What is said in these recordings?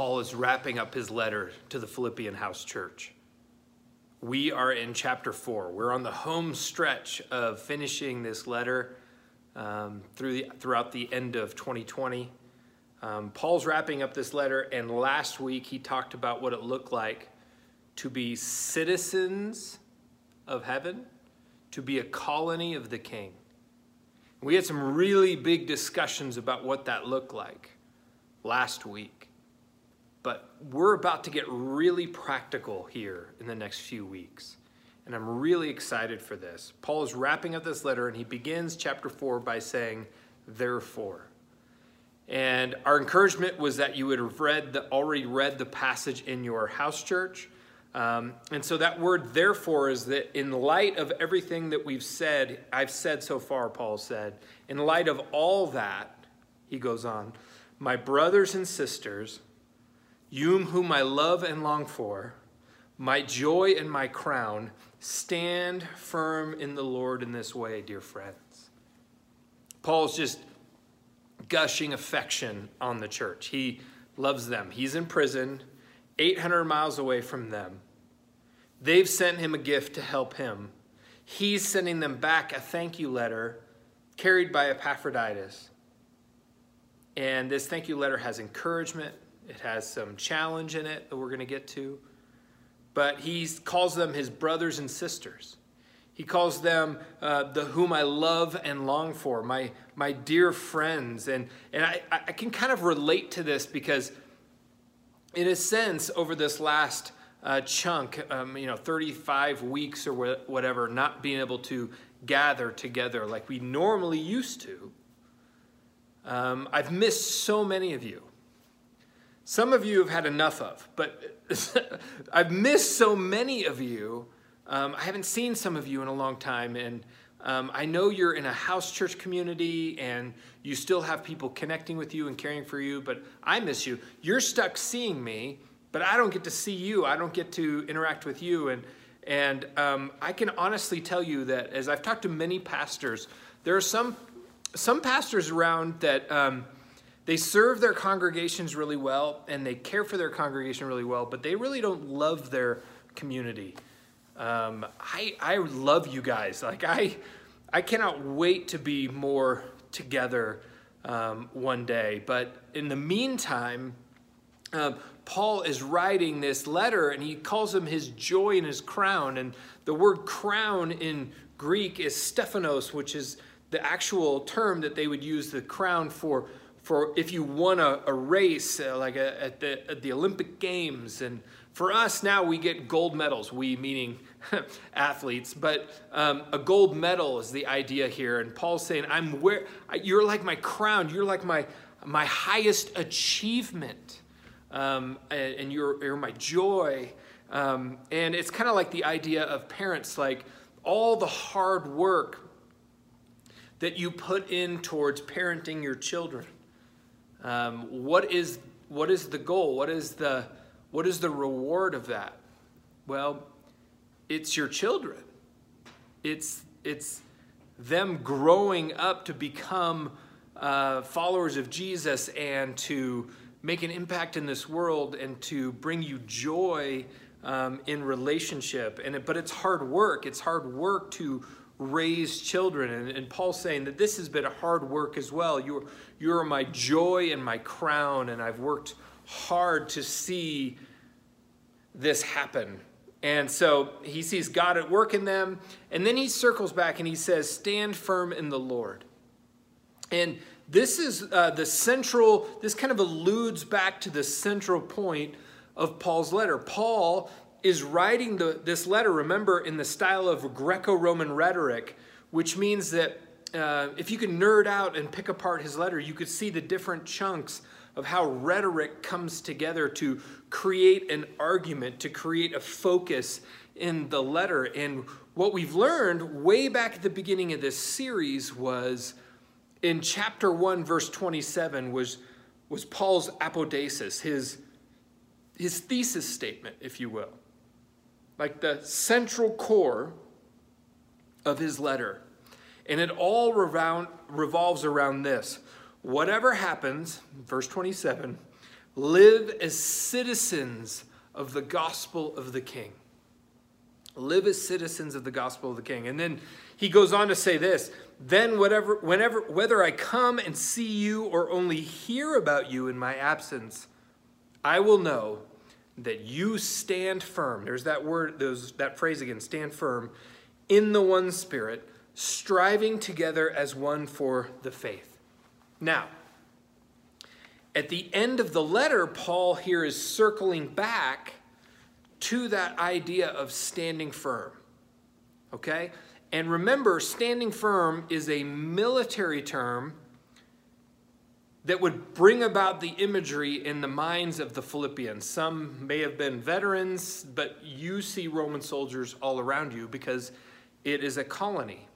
Paul is wrapping up his letter to the Philippian house church. We are in chapter four. We're on the home stretch of finishing this letter um, through the, throughout the end of 2020. Um, Paul's wrapping up this letter, and last week he talked about what it looked like to be citizens of heaven, to be a colony of the king. We had some really big discussions about what that looked like last week. But we're about to get really practical here in the next few weeks. And I'm really excited for this. Paul is wrapping up this letter and he begins chapter 4 by saying, Therefore. And our encouragement was that you would have read the, already read the passage in your house church. Um, and so that word therefore is that in light of everything that we've said, I've said so far, Paul said, in light of all that, he goes on, my brothers and sisters, you whom I love and long for, my joy and my crown, stand firm in the Lord in this way, dear friends. Paul's just gushing affection on the church. He loves them. He's in prison, 800 miles away from them. They've sent him a gift to help him. He's sending them back a thank you letter carried by Epaphroditus. And this thank you letter has encouragement, it has some challenge in it that we're going to get to. But he calls them his brothers and sisters. He calls them uh, the whom I love and long for, my, my dear friends. And, and I, I can kind of relate to this because, in a sense, over this last uh, chunk, um, you know, 35 weeks or wh- whatever, not being able to gather together like we normally used to, um, I've missed so many of you. Some of you have had enough of, but I've missed so many of you. Um, I haven't seen some of you in a long time, and um, I know you're in a house church community and you still have people connecting with you and caring for you, but I miss you. You're stuck seeing me, but I don't get to see you. I don't get to interact with you. And, and um, I can honestly tell you that as I've talked to many pastors, there are some, some pastors around that. Um, they serve their congregations really well and they care for their congregation really well, but they really don't love their community. Um, I, I love you guys. Like I, I cannot wait to be more together um, one day. But in the meantime, uh, Paul is writing this letter and he calls him his joy and his crown. And the word crown in Greek is stephanos, which is the actual term that they would use the crown for for if you won a, a race uh, like a, at, the, at the Olympic Games. And for us now, we get gold medals, we meaning athletes, but um, a gold medal is the idea here. And Paul's saying, I'm where, you're like my crown, you're like my, my highest achievement, um, and, and you're, you're my joy. Um, and it's kind of like the idea of parents, like all the hard work that you put in towards parenting your children um, what is what is the goal? What is the what is the reward of that? Well, it's your children. It's it's them growing up to become uh, followers of Jesus and to make an impact in this world and to bring you joy um, in relationship. And it, but it's hard work. It's hard work to raise children. And, and Paul's saying that this has been a hard work as well. You're, you're my joy and my crown, and I've worked hard to see this happen. And so he sees God at work in them. And then he circles back and he says, Stand firm in the Lord. And this is uh, the central, this kind of alludes back to the central point of Paul's letter. Paul is writing the, this letter, remember, in the style of Greco Roman rhetoric, which means that uh, if you could nerd out and pick apart his letter, you could see the different chunks of how rhetoric comes together to create an argument, to create a focus in the letter. And what we've learned way back at the beginning of this series was in chapter 1, verse 27, was, was Paul's apodosis, his, his thesis statement, if you will like the central core of his letter. And it all revolves around this. Whatever happens, verse 27, Live as citizens of the gospel of the king. Live as citizens of the gospel of the king. And then he goes on to say this then whatever whenever whether I come and see you or only hear about you in my absence, I will know that you stand firm. There's that word, those that phrase again, stand firm in the one spirit, striving together as one for the faith. Now, at the end of the letter, Paul here is circling back to that idea of standing firm. Okay? And remember, standing firm is a military term that would bring about the imagery in the minds of the Philippians. Some may have been veterans, but you see Roman soldiers all around you because it is a colony.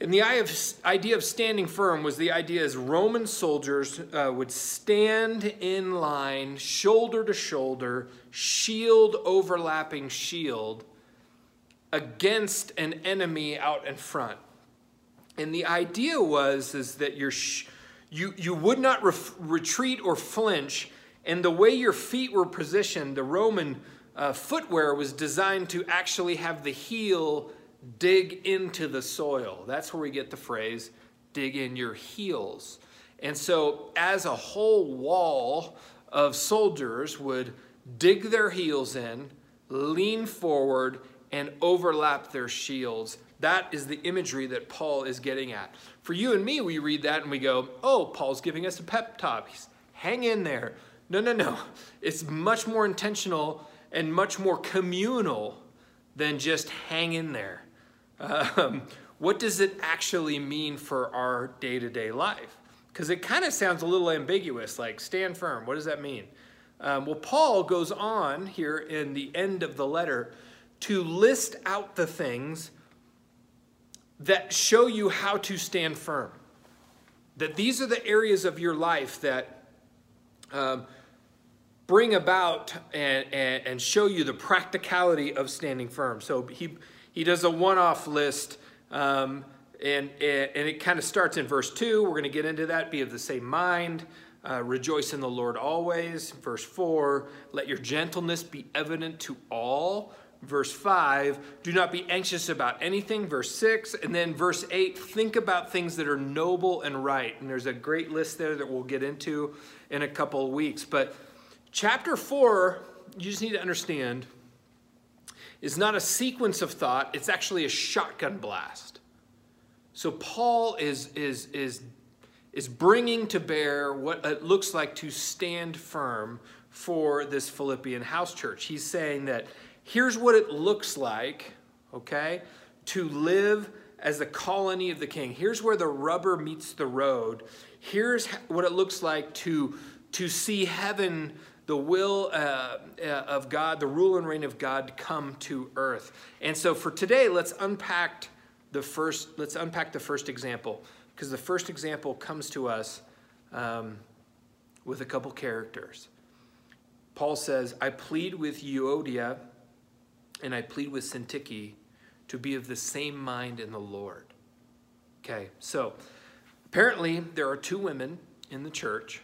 And the idea of standing firm was the idea as Roman soldiers uh, would stand in line, shoulder to shoulder, shield overlapping shield, against an enemy out in front. And the idea was is that you you, you would not ref, retreat or flinch, and the way your feet were positioned, the Roman uh, footwear was designed to actually have the heel dig into the soil. That's where we get the phrase, dig in your heels. And so, as a whole wall of soldiers would dig their heels in, lean forward, and overlap their shields. That is the imagery that Paul is getting at. For you and me, we read that and we go, oh, Paul's giving us a pep talk. He's, hang in there. No, no, no. It's much more intentional and much more communal than just hang in there. Um, what does it actually mean for our day to day life? Because it kind of sounds a little ambiguous, like stand firm. What does that mean? Um, well, Paul goes on here in the end of the letter to list out the things that show you how to stand firm. That these are the areas of your life that um, bring about and, and, and show you the practicality of standing firm. So he, he does a one off list, um, and, and it kind of starts in verse 2. We're going to get into that. Be of the same mind. Uh, rejoice in the Lord always. Verse 4 Let your gentleness be evident to all. Verse 5 Do not be anxious about anything. Verse 6. And then verse 8 Think about things that are noble and right. And there's a great list there that we'll get into in a couple of weeks. But chapter 4, you just need to understand is not a sequence of thought, it's actually a shotgun blast. So Paul is, is, is, is bringing to bear what it looks like to stand firm for this Philippian house church. He's saying that here's what it looks like, okay, to live as a colony of the king. Here's where the rubber meets the road. Here's what it looks like to, to see heaven the will uh, uh, of God, the rule and reign of God come to earth. And so for today, let's unpack the first, let's unpack the first example, because the first example comes to us um, with a couple characters. Paul says, I plead with Euodia and I plead with Syntyche to be of the same mind in the Lord. Okay, so apparently there are two women in the church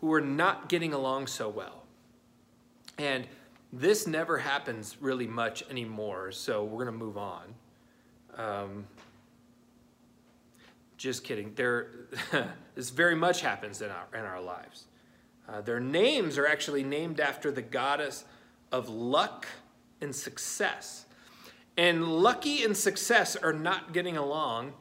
who are not getting along so well. And this never happens really much anymore, so we're going to move on. Um, just kidding. There, this very much happens in our, in our lives. Uh, their names are actually named after the goddess of luck and success. And lucky and success are not getting along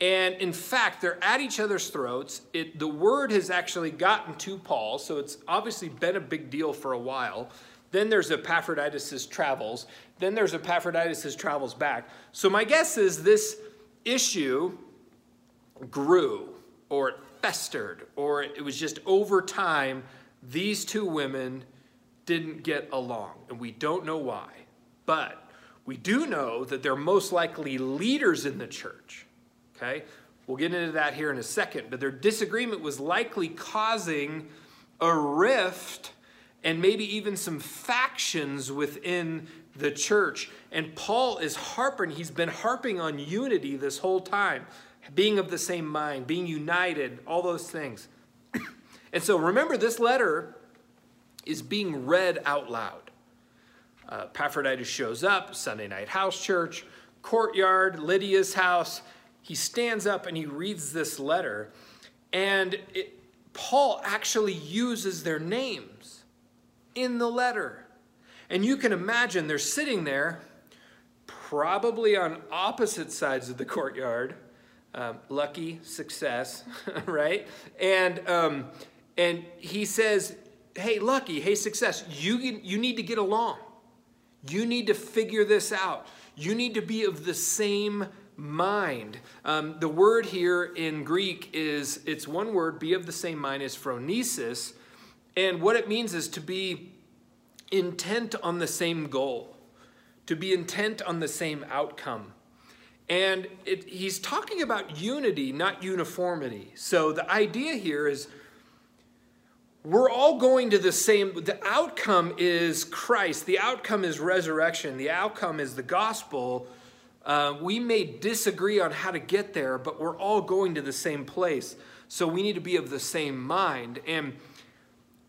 and in fact, they're at each other's throats. It, the word has actually gotten to Paul, so it's obviously been a big deal for a while. Then there's Epaphroditus' travels. Then there's Epaphroditus' travels back. So my guess is this issue grew, or it festered, or it was just over time, these two women didn't get along. And we don't know why. But we do know that they're most likely leaders in the church. Okay? We'll get into that here in a second, but their disagreement was likely causing a rift and maybe even some factions within the church. And Paul is harping, he's been harping on unity this whole time, being of the same mind, being united, all those things. And so remember, this letter is being read out loud. Uh, Epaphroditus shows up, Sunday night house church, courtyard, Lydia's house. He stands up and he reads this letter. And it, Paul actually uses their names in the letter. And you can imagine they're sitting there, probably on opposite sides of the courtyard. Um, lucky success, right? And um, and he says, "Hey, lucky, hey, success. You you need to get along. You need to figure this out. You need to be of the same mind. Um, the word here in Greek is, it's one word, be of the same mind, is phronesis. And what it means is to be intent on the same goal, to be intent on the same outcome. And it, he's talking about unity, not uniformity. So the idea here is we're all going to the same, the outcome is Christ, the outcome is resurrection, the outcome is the gospel. Uh, we may disagree on how to get there, but we're all going to the same place. So we need to be of the same mind. And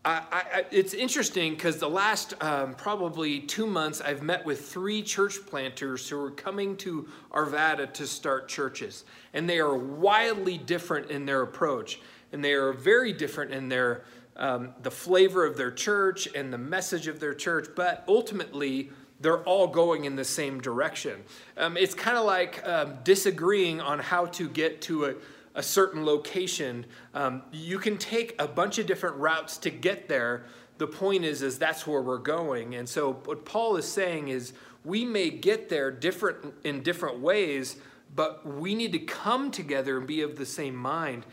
I, I, it's interesting because the last um, probably two months, I've met with three church planters who are coming to Arvada to start churches. And they are wildly different in their approach. And they are very different in their um, the flavor of their church and the message of their church, but ultimately, they're all going in the same direction. Um, it's kind of like um, disagreeing on how to get to a, a certain location. Um, you can take a bunch of different routes to get there. The point is, is that's where we're going. And so what Paul is saying is we may get there different in different ways, but we need to come together and be of the same mind.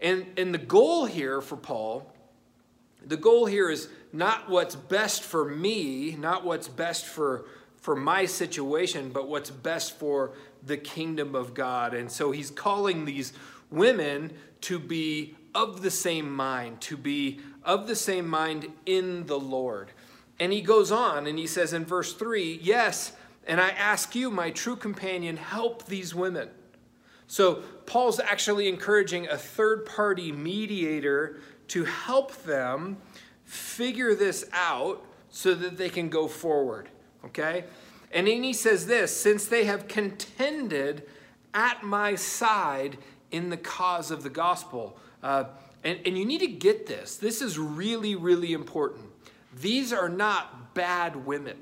And, and the goal here for Paul the goal here is not what's best for me, not what's best for, for my situation, but what's best for the kingdom of God. And so he's calling these women to be of the same mind, to be of the same mind in the Lord. And he goes on and he says in verse 3 Yes, and I ask you, my true companion, help these women. So Paul's actually encouraging a third party mediator to help them figure this out so that they can go forward. Okay? And then he says this since they have contended at my side in the cause of the gospel. Uh, and, and you need to get this. This is really, really important. These are not bad women.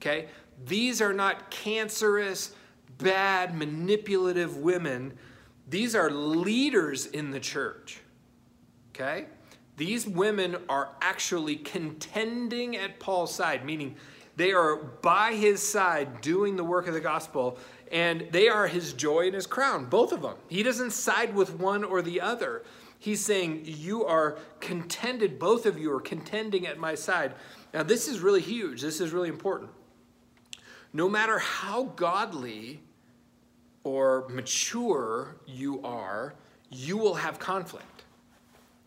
Okay? These are not cancerous, bad, manipulative women. These are leaders in the church. Okay? These women are actually contending at Paul's side, meaning they are by his side doing the work of the gospel, and they are his joy and his crown, both of them. He doesn't side with one or the other. He's saying, You are contended, both of you are contending at my side. Now, this is really huge. This is really important. No matter how godly or mature you are, you will have conflict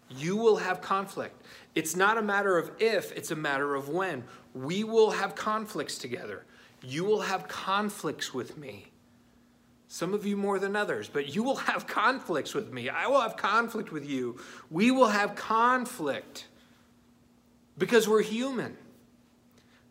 you will have conflict. It's not a matter of if, it's a matter of when. We will have conflicts together. You will have conflicts with me. Some of you more than others, but you will have conflicts with me. I will have conflict with you. We will have conflict because we're human.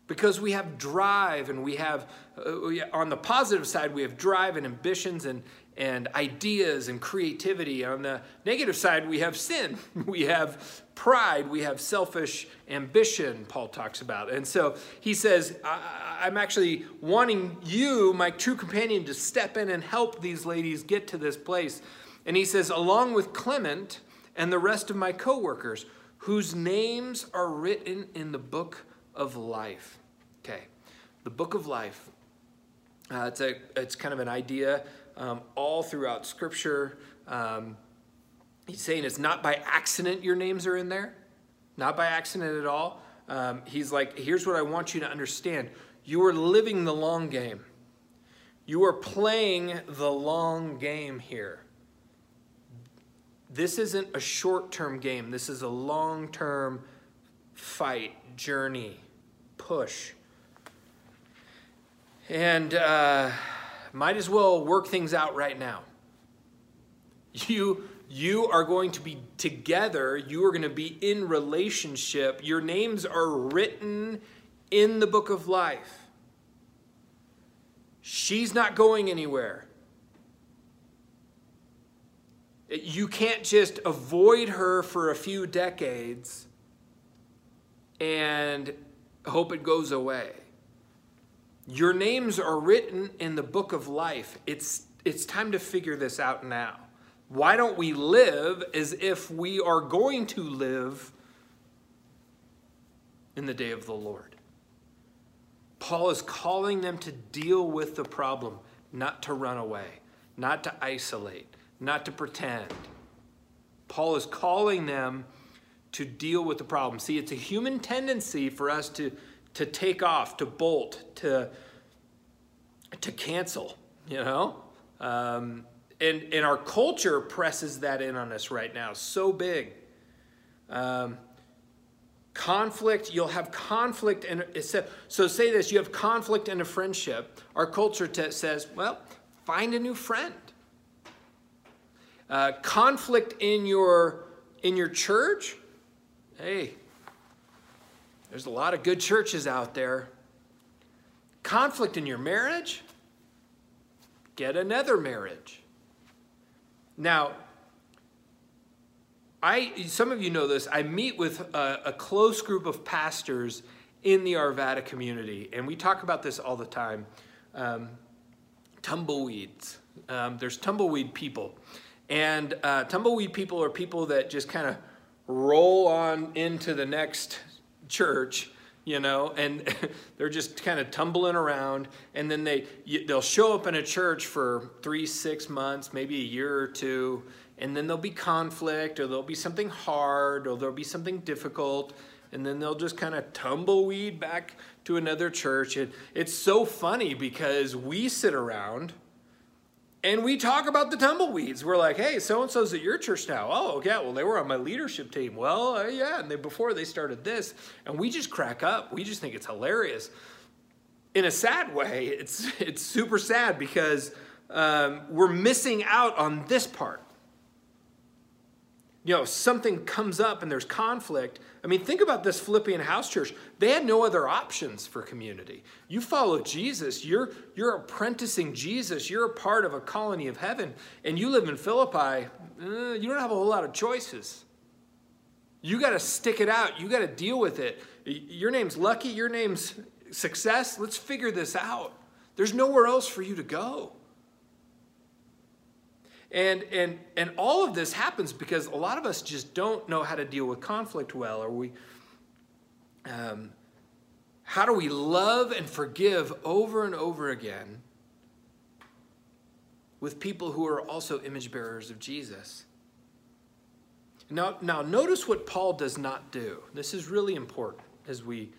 Because we have drive and we have, uh, on the positive side, we have drive and ambitions and, and ideas and creativity. On the negative side, we have sin, we have pride, we have selfish ambition, Paul talks about. And so he says, I- am actually wanting you, my true companion, to step in and help these ladies get to this place. And he says, along with Clement and the rest of my co workers, whose names are written in the book of life. Okay, the book of life. Uh, it's, a, it's kind of an idea um, all throughout Scripture. Um, he's saying it's not by accident your names are in there, not by accident at all. Um, he's like, here's what I want you to understand you are living the long game, you are playing the long game here. This isn't a short term game, this is a long term fight, journey, push. And, uh, might as well work things out right now. You You are going to be together. You are going to be in relationship. Your names are written in the book of life. She's not going anywhere. You can't just avoid her for a few decades and hope it goes away. Your names are written in the book of life. It's, it's time to figure this out now. Why don't we live as if we are going to live in the day of the Lord? Paul is calling them to deal with the problem, not to run away, not to isolate, not to pretend. Paul is calling them to deal with the problem. See, it's a human tendency for us to, to take off, to bolt, to, to cancel, you know? Um, and, and our culture presses that in on us right now so big. Um, conflict, you'll have conflict. And so say this you have conflict in a friendship. Our culture says, well, find a new friend. Uh, conflict in your in your church, hey, there's a lot of good churches out there. Conflict in your marriage, get another marriage. Now, I some of you know this. I meet with a, a close group of pastors in the Arvada community, and we talk about this all the time. Um, tumbleweeds. Um, there's tumbleweed people. And uh, tumbleweed people are people that just kind of roll on into the next church, you know, and they're just kind of tumbling around. And then they they'll show up in a church for three, six months, maybe a year or two, and then there'll be conflict, or there'll be something hard, or there'll be something difficult, and then they'll just kind of tumbleweed back to another church. And it's so funny because we sit around and we talk about the tumbleweeds. We're like, hey, so and so's at your church now. Oh, yeah, well, they were on my leadership team. Well, uh, yeah, and they, before they started this. And we just crack up. We just think it's hilarious. In a sad way, it's, it's super sad because um, we're missing out on this part you know, something comes up and there's conflict. I mean, think about this Philippian house church. They had no other options for community. You follow Jesus, you're, you're apprenticing Jesus, you're a part of a colony of heaven, and you live in Philippi, uh, you don't have a whole lot of choices. You got to stick it out, you got to deal with it. Your name's Lucky, your name's Success. Let's figure this out. There's nowhere else for you to go. And, and, and all of this happens because a lot of us just don't know how to deal with conflict well, or we, um, how do we love and forgive over and over again with people who are also image bearers of Jesus? Now, now, notice what Paul does not do. This is really important as we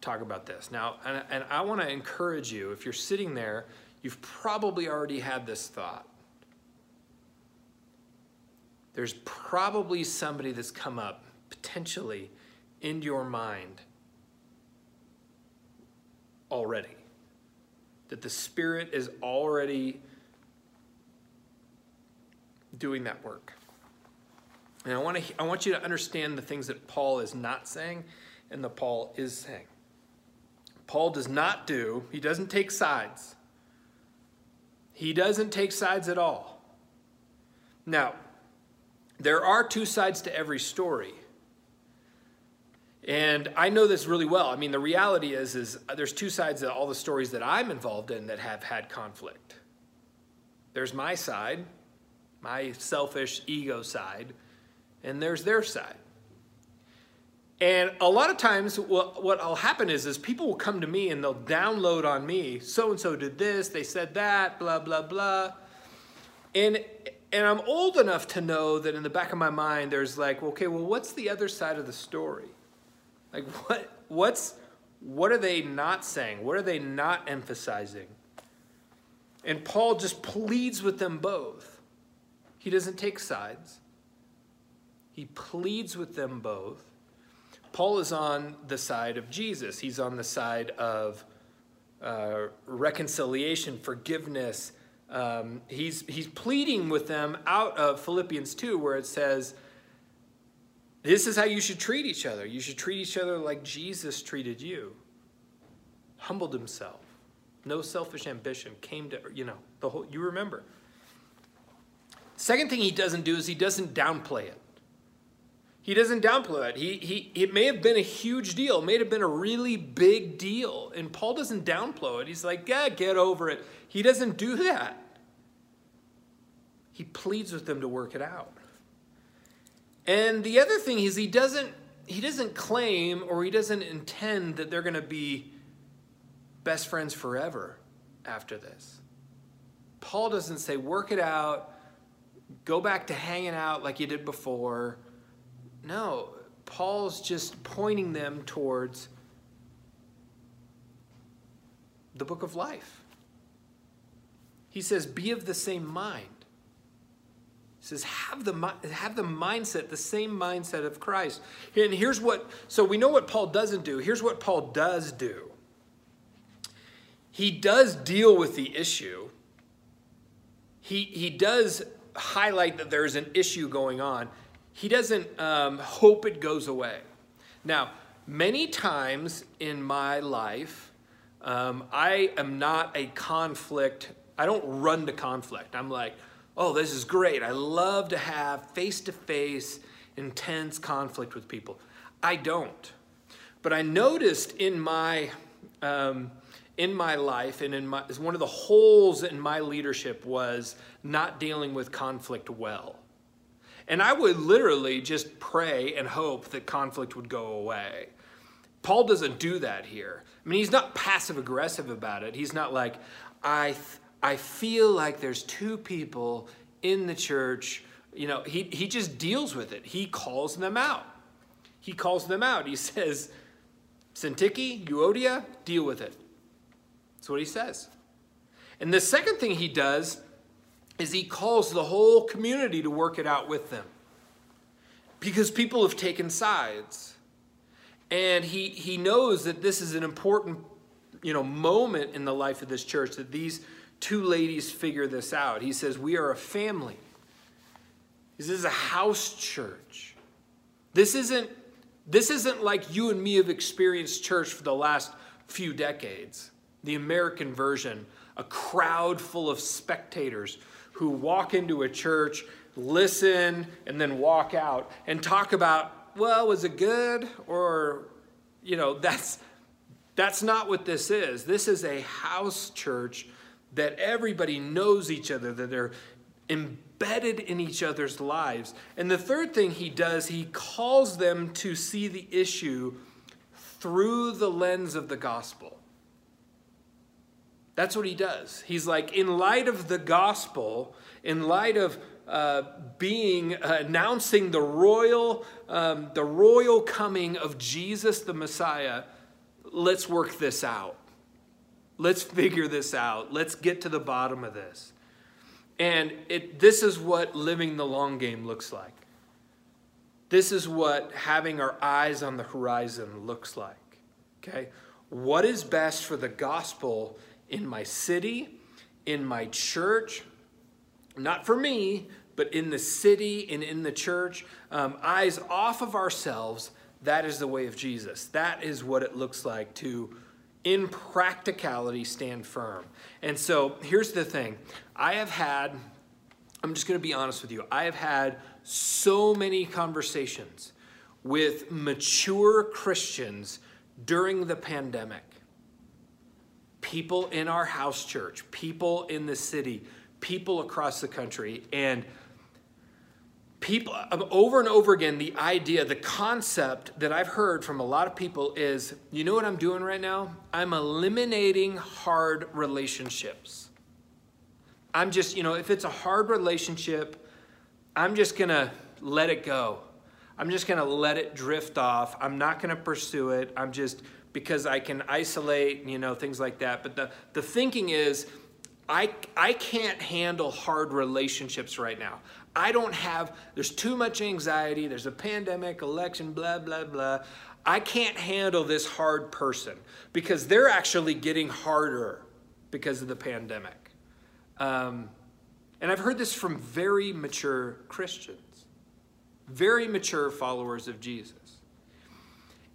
talk about this. Now, and, and I want to encourage you, if you're sitting there, you've probably already had this thought there's probably somebody that's come up potentially into your mind already. That the Spirit is already doing that work. And I want, to, I want you to understand the things that Paul is not saying and that Paul is saying. Paul does not do, he doesn't take sides. He doesn't take sides at all. Now, there are two sides to every story. And I know this really well. I mean, the reality is, is uh, there's two sides to all the stories that I'm involved in that have had conflict. There's my side, my selfish ego side, and there's their side. And a lot of times, what will happen is, is people will come to me and they'll download on me. So and so did this, they said that, blah blah blah. And and I'm old enough to know that in the back of my mind, there's like, okay, well, what's the other side of the story? Like, what, what's, what are they not saying? What are they not emphasizing? And Paul just pleads with them both. He doesn't take sides, he pleads with them both. Paul is on the side of Jesus, he's on the side of uh, reconciliation, forgiveness, Um, he's, he's pleading with them out of Philippians 2, where it says, This is how you should treat each other. You should treat each other like Jesus treated you. Humbled himself. No selfish ambition. Came to, you know, the whole, you remember. Second thing he doesn't do is he doesn't downplay it. He doesn't downplay it. He, he, it may have been a huge deal. It may have been a really big deal. And Paul doesn't downplay it. He's like, yeah, get over it. He doesn't do that. He pleads with them to work it out. And the other thing is he doesn't he doesn't claim or he doesn't intend that they're going to be best friends forever after this. Paul doesn't say work it out, go back to hanging out like you did before no, Paul's just pointing them towards the book of life. He says, Be of the same mind. He says, have the, have the mindset, the same mindset of Christ. And here's what, so we know what Paul doesn't do. Here's what Paul does do. He does deal with the issue. He, he does highlight that there's an issue going on he doesn't um, hope it goes away. Now, many times in my life, um, I am not a conflict, I don't run to conflict. I'm like, oh, this is great. I love to have face to face, intense conflict with people. I don't. But I noticed in my, um, in my life and in my, one of the holes in my leadership was not dealing with conflict well. And I would literally just pray and hope that conflict would go away. Paul doesn't do that here. I mean, he's not passive aggressive about it. He's not like, I, I feel like there's two people in the church. You know, he, he just deals with it. He calls them out. He calls them out. He says, Syntyche, Euodia, deal with it. That's what he says. And the second thing he does is he calls the whole community to work it out with them. Because people have taken sides. And he, he knows that this is an important you know, moment in the life of this church that these two ladies figure this out. He says, We are a family. This is a house church. This isn't, this isn't like you and me have experienced church for the last few decades. The American version, a crowd full of spectators who walk into a church, listen, and then walk out and talk about, well, was it good? Or, you know, that's that's not what this is. This is a house church that everybody knows each other, that they're embedded in each other's lives. And the third thing he does, he calls them to see the issue through the lens of the gospel. That's what he does. He's like, in light of the gospel, in light of uh, being uh, announcing the royal, um, the royal coming of Jesus the Messiah, let's work this out. Let's figure this out. Let's get to the bottom of this. And it, this is what living the long game looks like. This is what having our eyes on the horizon looks like. Okay? What is best for the gospel in my city, in my church, not for me, but in the city and in the church, um, eyes off of ourselves. That is the way of Jesus. That is what it looks like to, in practicality, stand firm. And so here's the thing I have had, I'm just going to be honest with you, I have had so many conversations with mature Christians during the pandemic people in our house church, people in the city, people across the country. And people, um, over and over again, the idea, the concept that I've heard from a lot of people is you know what I'm doing right now? I'm eliminating hard relationships. I'm just, you know, if it's a hard relationship, I'm just to let it go. I'm just to let it drift off. I'm not to pursue it. I'm just because I can isolate, you know, things like that. But the, the thinking is, I, I can't handle hard relationships right now. I don't have, there's too much anxiety, there's a pandemic, election, blah, blah, blah. I can't handle this hard person because they're actually getting harder because of the pandemic. Um, and I've heard this from very mature Christians, very mature followers of Jesus.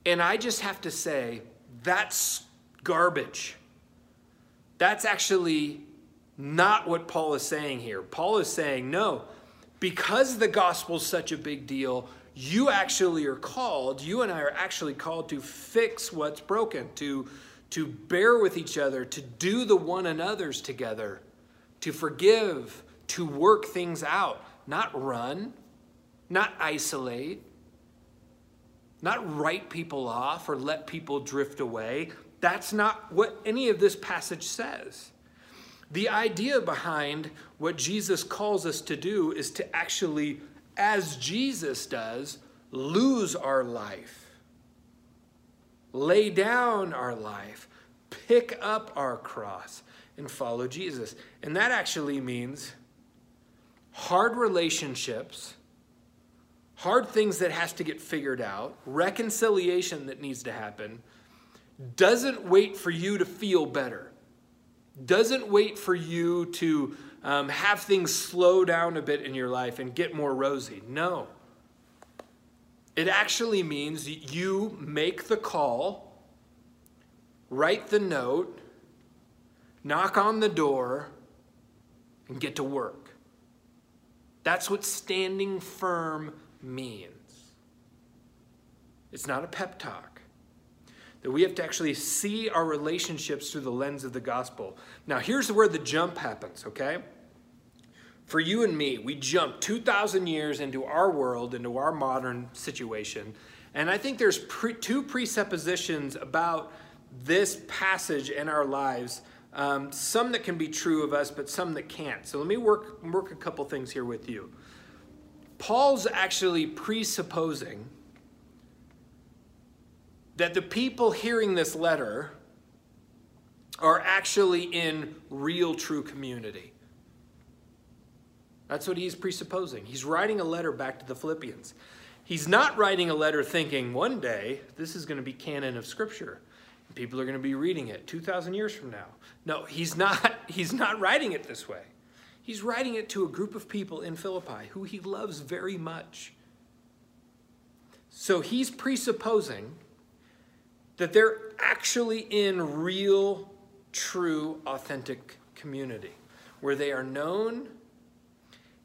And I just have to say, that's garbage. That's actually not what Paul is saying here. Paul is saying, no, because the gospel is such a big deal, you actually are called, you and I are actually called to fix what's broken, to, to bear with each other, to do the one another's together, to forgive, to work things out, not run, not isolate, not write people off or let people drift away. That's not what any of this passage says. The idea behind what Jesus calls us to do is to actually, as Jesus does, lose our life, lay down our life, pick up our cross, and follow Jesus. And that actually means hard relationships, hard things that has to get figured out, reconciliation that needs to happen, doesn't wait for you to feel better doesn't wait for you to um, have things slow down a bit in your life and get more rosy. No. It actually means you make the call, write the note, knock on the door, and get to work. That's what standing firm means. It's not a pep talk that we have to actually see our relationships through the lens of the gospel. Now, here's where the jump happens, okay? For you and me, we jump 2,000 years into our world, into our modern situation. And I think there's pre- two presuppositions about this passage in our lives. Um, some that can be true of us, but some that can't. So let me work, work a couple things here with you. Paul's actually presupposing that the people hearing this letter are actually in real, true community. That's what he's presupposing. He's writing a letter back to the Philippians. He's not writing a letter thinking one day this is going to be canon of Scripture. People are going to be reading it 2,000 years from now. No, he's not, he's not writing it this way. He's writing it to a group of people in Philippi who he loves very much. So he's presupposing that they're actually in real, true, authentic community where they are known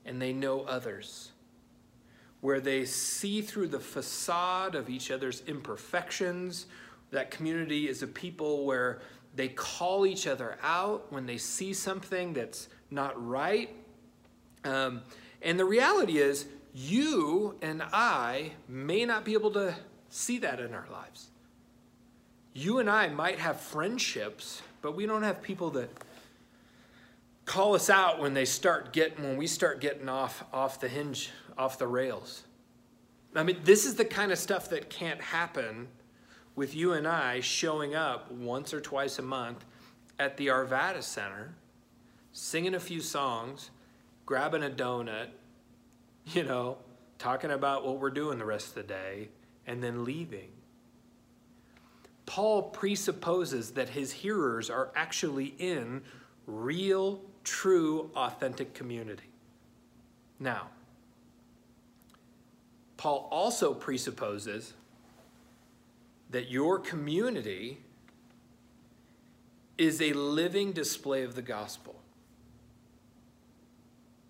and they know others, where they see through the facade of each other's imperfections. That community is a people where they call each other out when they see something that's not right. Um, and the reality is, you and I may not be able to see that in our lives you and I might have friendships, but we don't have people that call us out when they start getting when we start getting off off the hinge, off the rails. I mean, this is the kind of stuff that can't happen with you and I showing up once or twice a month at the Arvada Center, singing a few songs, grabbing a donut, you know, talking about what we're doing the rest of the day, and then leaving. Paul presupposes that his hearers are actually in real, true, authentic community. Now, Paul also presupposes that your community is a living display of the gospel.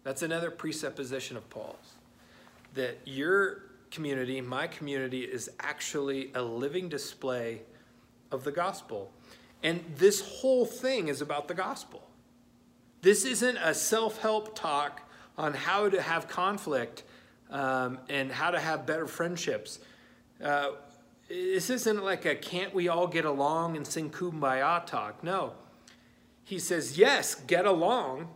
That's another presupposition of Paul's. That your community, my community, is actually a living display of the gospel. And this whole thing is about the gospel. This isn't a self help talk on how to have conflict um, and how to have better friendships. Uh, this isn't like a can't we all get along and sing kumbaya talk. No. He says, yes, get along.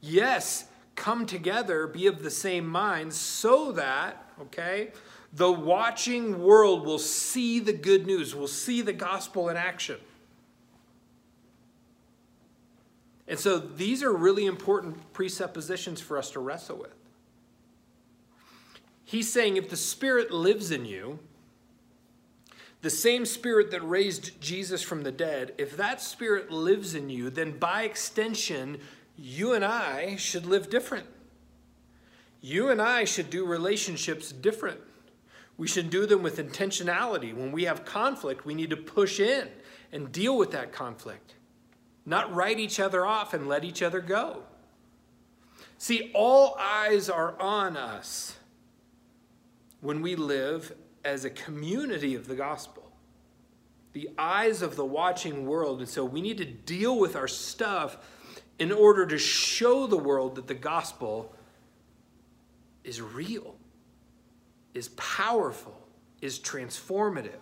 Yes, come together, be of the same mind, so that, okay, the watching world will see the good news, will see the gospel in action. And so these are really important presuppositions for us to wrestle with. He's saying if the Spirit lives in you, the same Spirit that raised Jesus from the dead, if that Spirit lives in you, then by extension, you and I should live different. You and I should do relationships different. We should do them with intentionality. When we have conflict, we need to push in and deal with that conflict, not write each other off and let each other go. See, all eyes are on us when we live as a community of the gospel. The eyes of the watching world. And so we need to deal with our stuff in order to show the world that the gospel is real, is powerful, is transformative.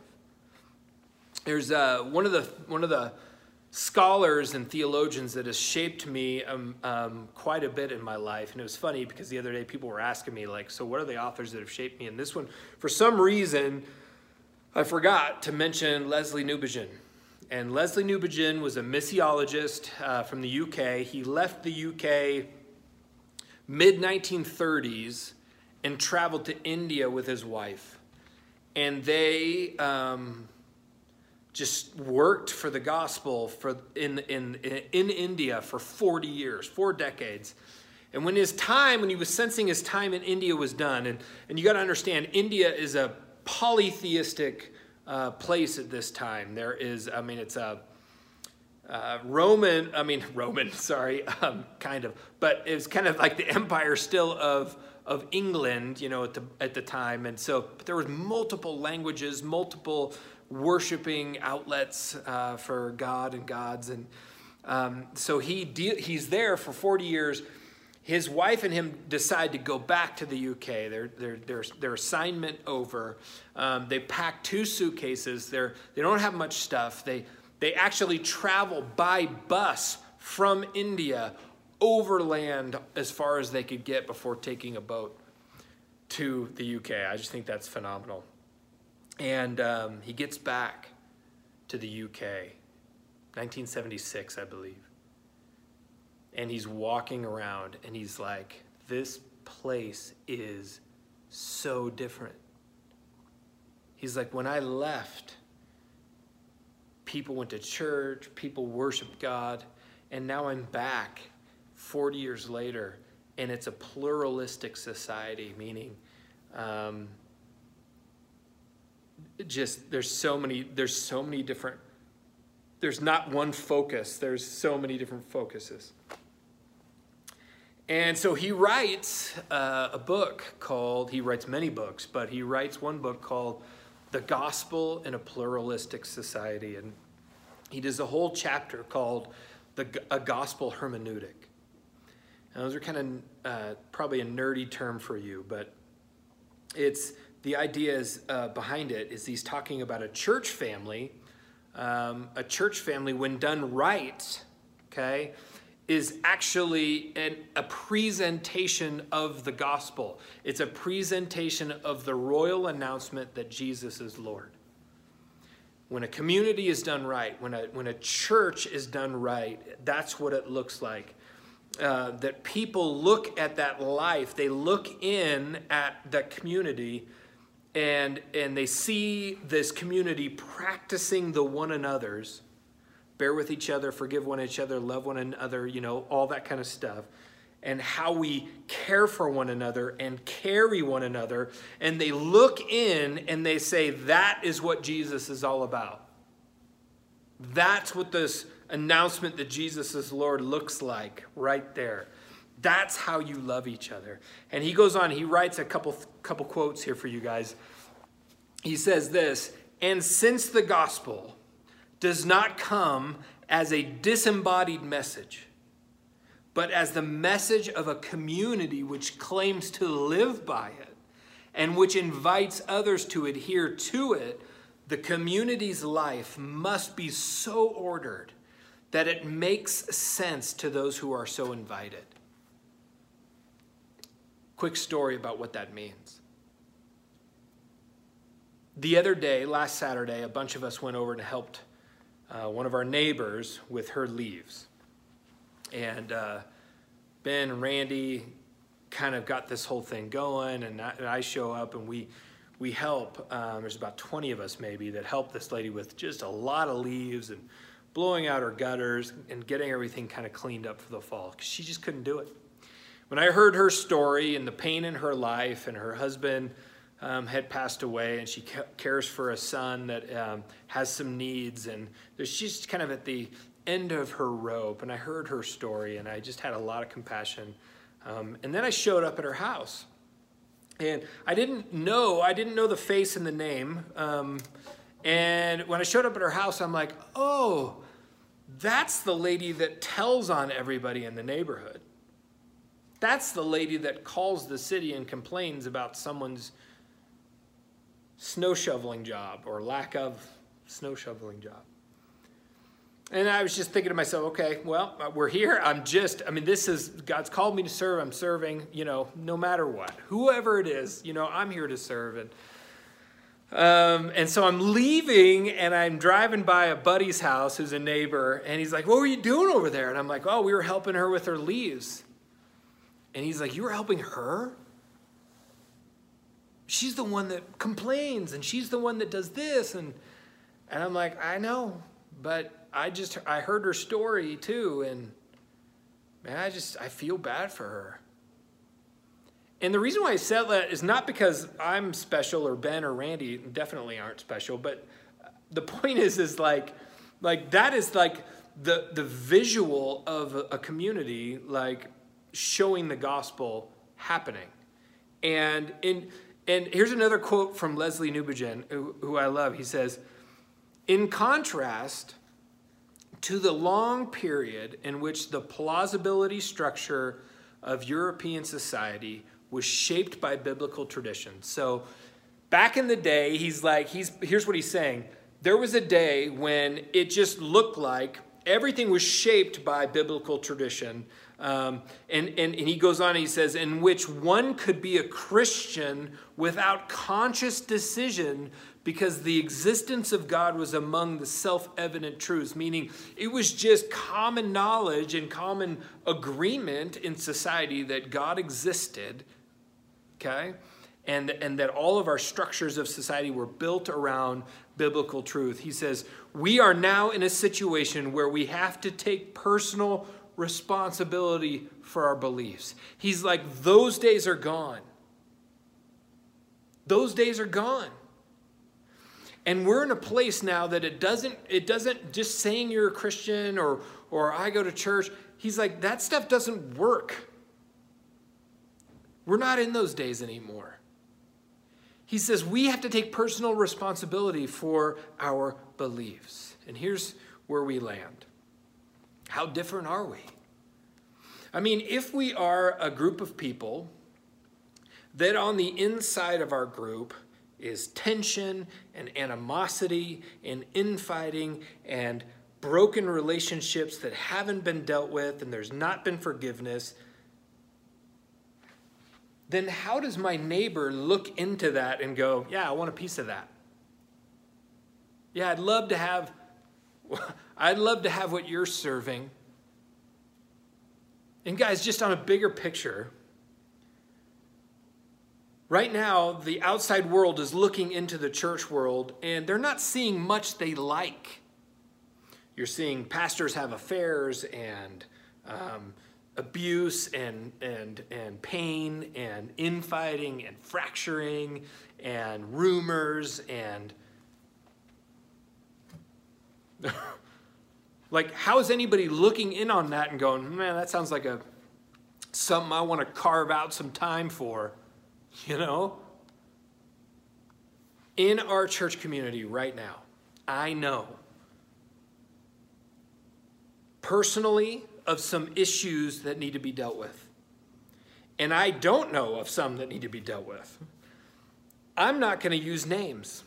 There's uh, one of the one of the scholars and theologians that has shaped me um, um, quite a bit in my life. And it was funny because the other day people were asking me, like, so what are the authors that have shaped me? And this one, for some reason, I forgot to mention Lesslie Newbigin. And Lesslie Newbigin was a missiologist uh, from the UK. He left the UK mid 1930s and traveled to India with his wife. And they um, just worked for the gospel for in, in, in India for 40 years, four decades. And when his time, when he was sensing his time in India was done, and, and you got to understand, India is a polytheistic uh, place at this time. There is, I mean, it's a uh, Roman, I mean, Roman, sorry, um, kind of, but it's kind of like the empire still of, of England, you know, at the, at the time. And so there was multiple languages, multiple worshiping outlets uh, for God and gods. And um, so he de- he's there for 40 years. His wife and him decide to go back to the UK. Their, their, their, their assignment over. Um, they pack two suitcases. They're, they don't have much stuff. They, they actually travel by bus from India overland as far as they could get before taking a boat to the UK. I just think that's phenomenal. And um, he gets back to the UK, 1976, I believe. And he's walking around and he's like, this place is so different. He's like, when I left, people went to church, people worshiped God, and now I'm back 40 years later, and it's a pluralistic society, meaning um, just there's so many there's so many different there's not one focus there's so many different focuses. And so he writes uh, a book called he writes many books but he writes one book called the gospel in a pluralistic society and he does a whole chapter called the a gospel hermeneutic and those are kind of uh, probably a nerdy term for you but it's the idea is uh, behind it is he's talking about a church family. Um, a church family, when done right, okay, is actually an, a presentation of the gospel. It's a presentation of the royal announcement that Jesus is Lord. When a community is done right, when a, when a church is done right, that's what it looks like. Uh, that people look at that life, they look in at that community and and they see this community practicing the one another's bear with each other forgive one another, love one another you know all that kind of stuff and how we care for one another and carry one another and they look in and they say that is what jesus is all about. That's what this announcement that jesus is lord looks like right there that's how you love each other. And he goes on, he writes a couple, couple quotes here for you guys. He says this And since the gospel does not come as a disembodied message, but as the message of a community which claims to live by it and which invites others to adhere to it, the community's life must be so ordered that it makes sense to those who are so invited. Quick story about what that means. The other day, last Saturday, a bunch of us went over and helped uh, one of our neighbors with her leaves. And uh, Ben and Randy kind of got this whole thing going, and I, and I show up and we we help. Um, there's about 20 of us maybe that help this lady with just a lot of leaves, and blowing out her gutters and getting everything kind of cleaned up for the fall because she just couldn't do it. When I heard her story and the pain in her life, and her husband um, had passed away, and she cares for a son that um, has some needs, and she's kind of at the end of her rope. And I heard her story, and I just had a lot of compassion. Um, and then I showed up at her house, and I didn't know I didn't know the face and the name. Um, and when I showed up at her house, I'm like, oh, that's the lady that tells on everybody in the neighborhood. That's the lady that calls the city and complains about someone's snow shoveling job or lack of snow shoveling job. And I was just thinking to myself, okay, well, we're here. I'm just, I mean, this is, God's called me to serve. I'm serving, you know, no matter what. Whoever it is, you know, I'm here to serve. And um, and so I'm leaving and I'm driving by a buddy's house who's a neighbor. And he's like, What were you doing over there? And I'm like, Oh, we were helping her with her leaves. And he's like, You were helping her? She's the one that complains and she's the one that does this. And, and I'm like, I know, but I just, I heard her story too. And man, I just, I feel bad for her. And the reason why I said that is not because I'm special or Ben or Randy definitely aren't special, but the point is, is like, like that is like the the visual of a community like showing the gospel happening. And in and here's another quote from Lesslie Newbigin, who, who I love. He says, in contrast to the long period in which the plausibility structure of European society was shaped by biblical tradition. So back in the day, he's like, he's here's what he's saying. There was a day when it just looked like everything was shaped by biblical tradition. Um, and, and, and he goes on he says, in which one could be a Christian without conscious decision because the existence of God was among the self evident truths, meaning it was just common knowledge and common agreement in society that God existed okay? And, and that all of our structures of society were built around biblical truth. He says, We are now in a situation where we have to take personal responsibility for our beliefs. He's like, Those days are gone. Those days are gone. And we're in a place now that it doesn't, it doesn't just saying you're a Christian or, or I go to church. He's like, that stuff doesn't work. We're not in those days anymore. He says we have to take personal responsibility for our beliefs. And here's where we land. How different are we? I mean, if we are a group of people that on the inside of our group is tension and animosity and infighting and broken relationships that haven't been dealt with and there's not been forgiveness, then how does my neighbor look into that and go, yeah, I want a piece of that? Yeah, I'd love to have I'd love to have what you're serving. And guys, just on a bigger picture, right now the outside world is looking into the church world and they're not seeing much they like. You're seeing pastors have affairs and um, abuse and, and, and pain and infighting and fracturing and rumors and like how is anybody looking in on that and going man that sounds like a something i want to carve out some time for you know? In our church community right now i know personally of some issues that need to be dealt with. And I don't know of some that need to be dealt with. I'm not going to use names.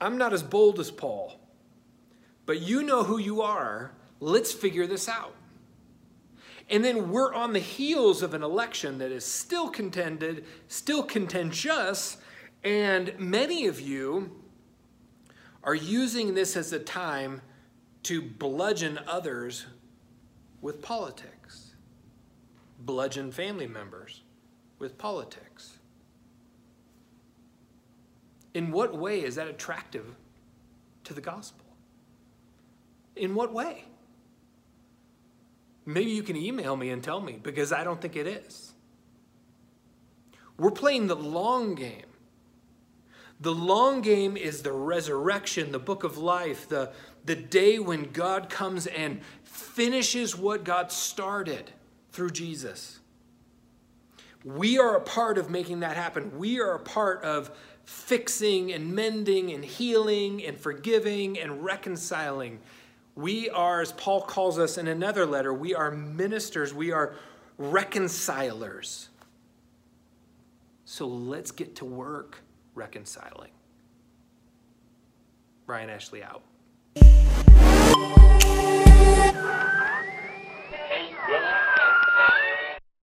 I'm not as bold as Paul. But you know who you are. Let's figure this out. And then we're on the heels of an election that is still contended, still contentious, and many of you are using this as a time to bludgeon others with politics, bludgeon family members with politics. In what way is that attractive to the gospel? In what way? Maybe you can email me and tell me because I don't think it is. We're playing the long game. The long game is the resurrection, the book of life, the, the day when God comes and finishes what God started through Jesus. We are a part of making that happen. We are a part of fixing and mending and healing and forgiving and reconciling. We are, as Paul calls us in another letter, we are ministers, we are reconcilers. So let's get to work reconciling. Ryan Ashley out. Yeah.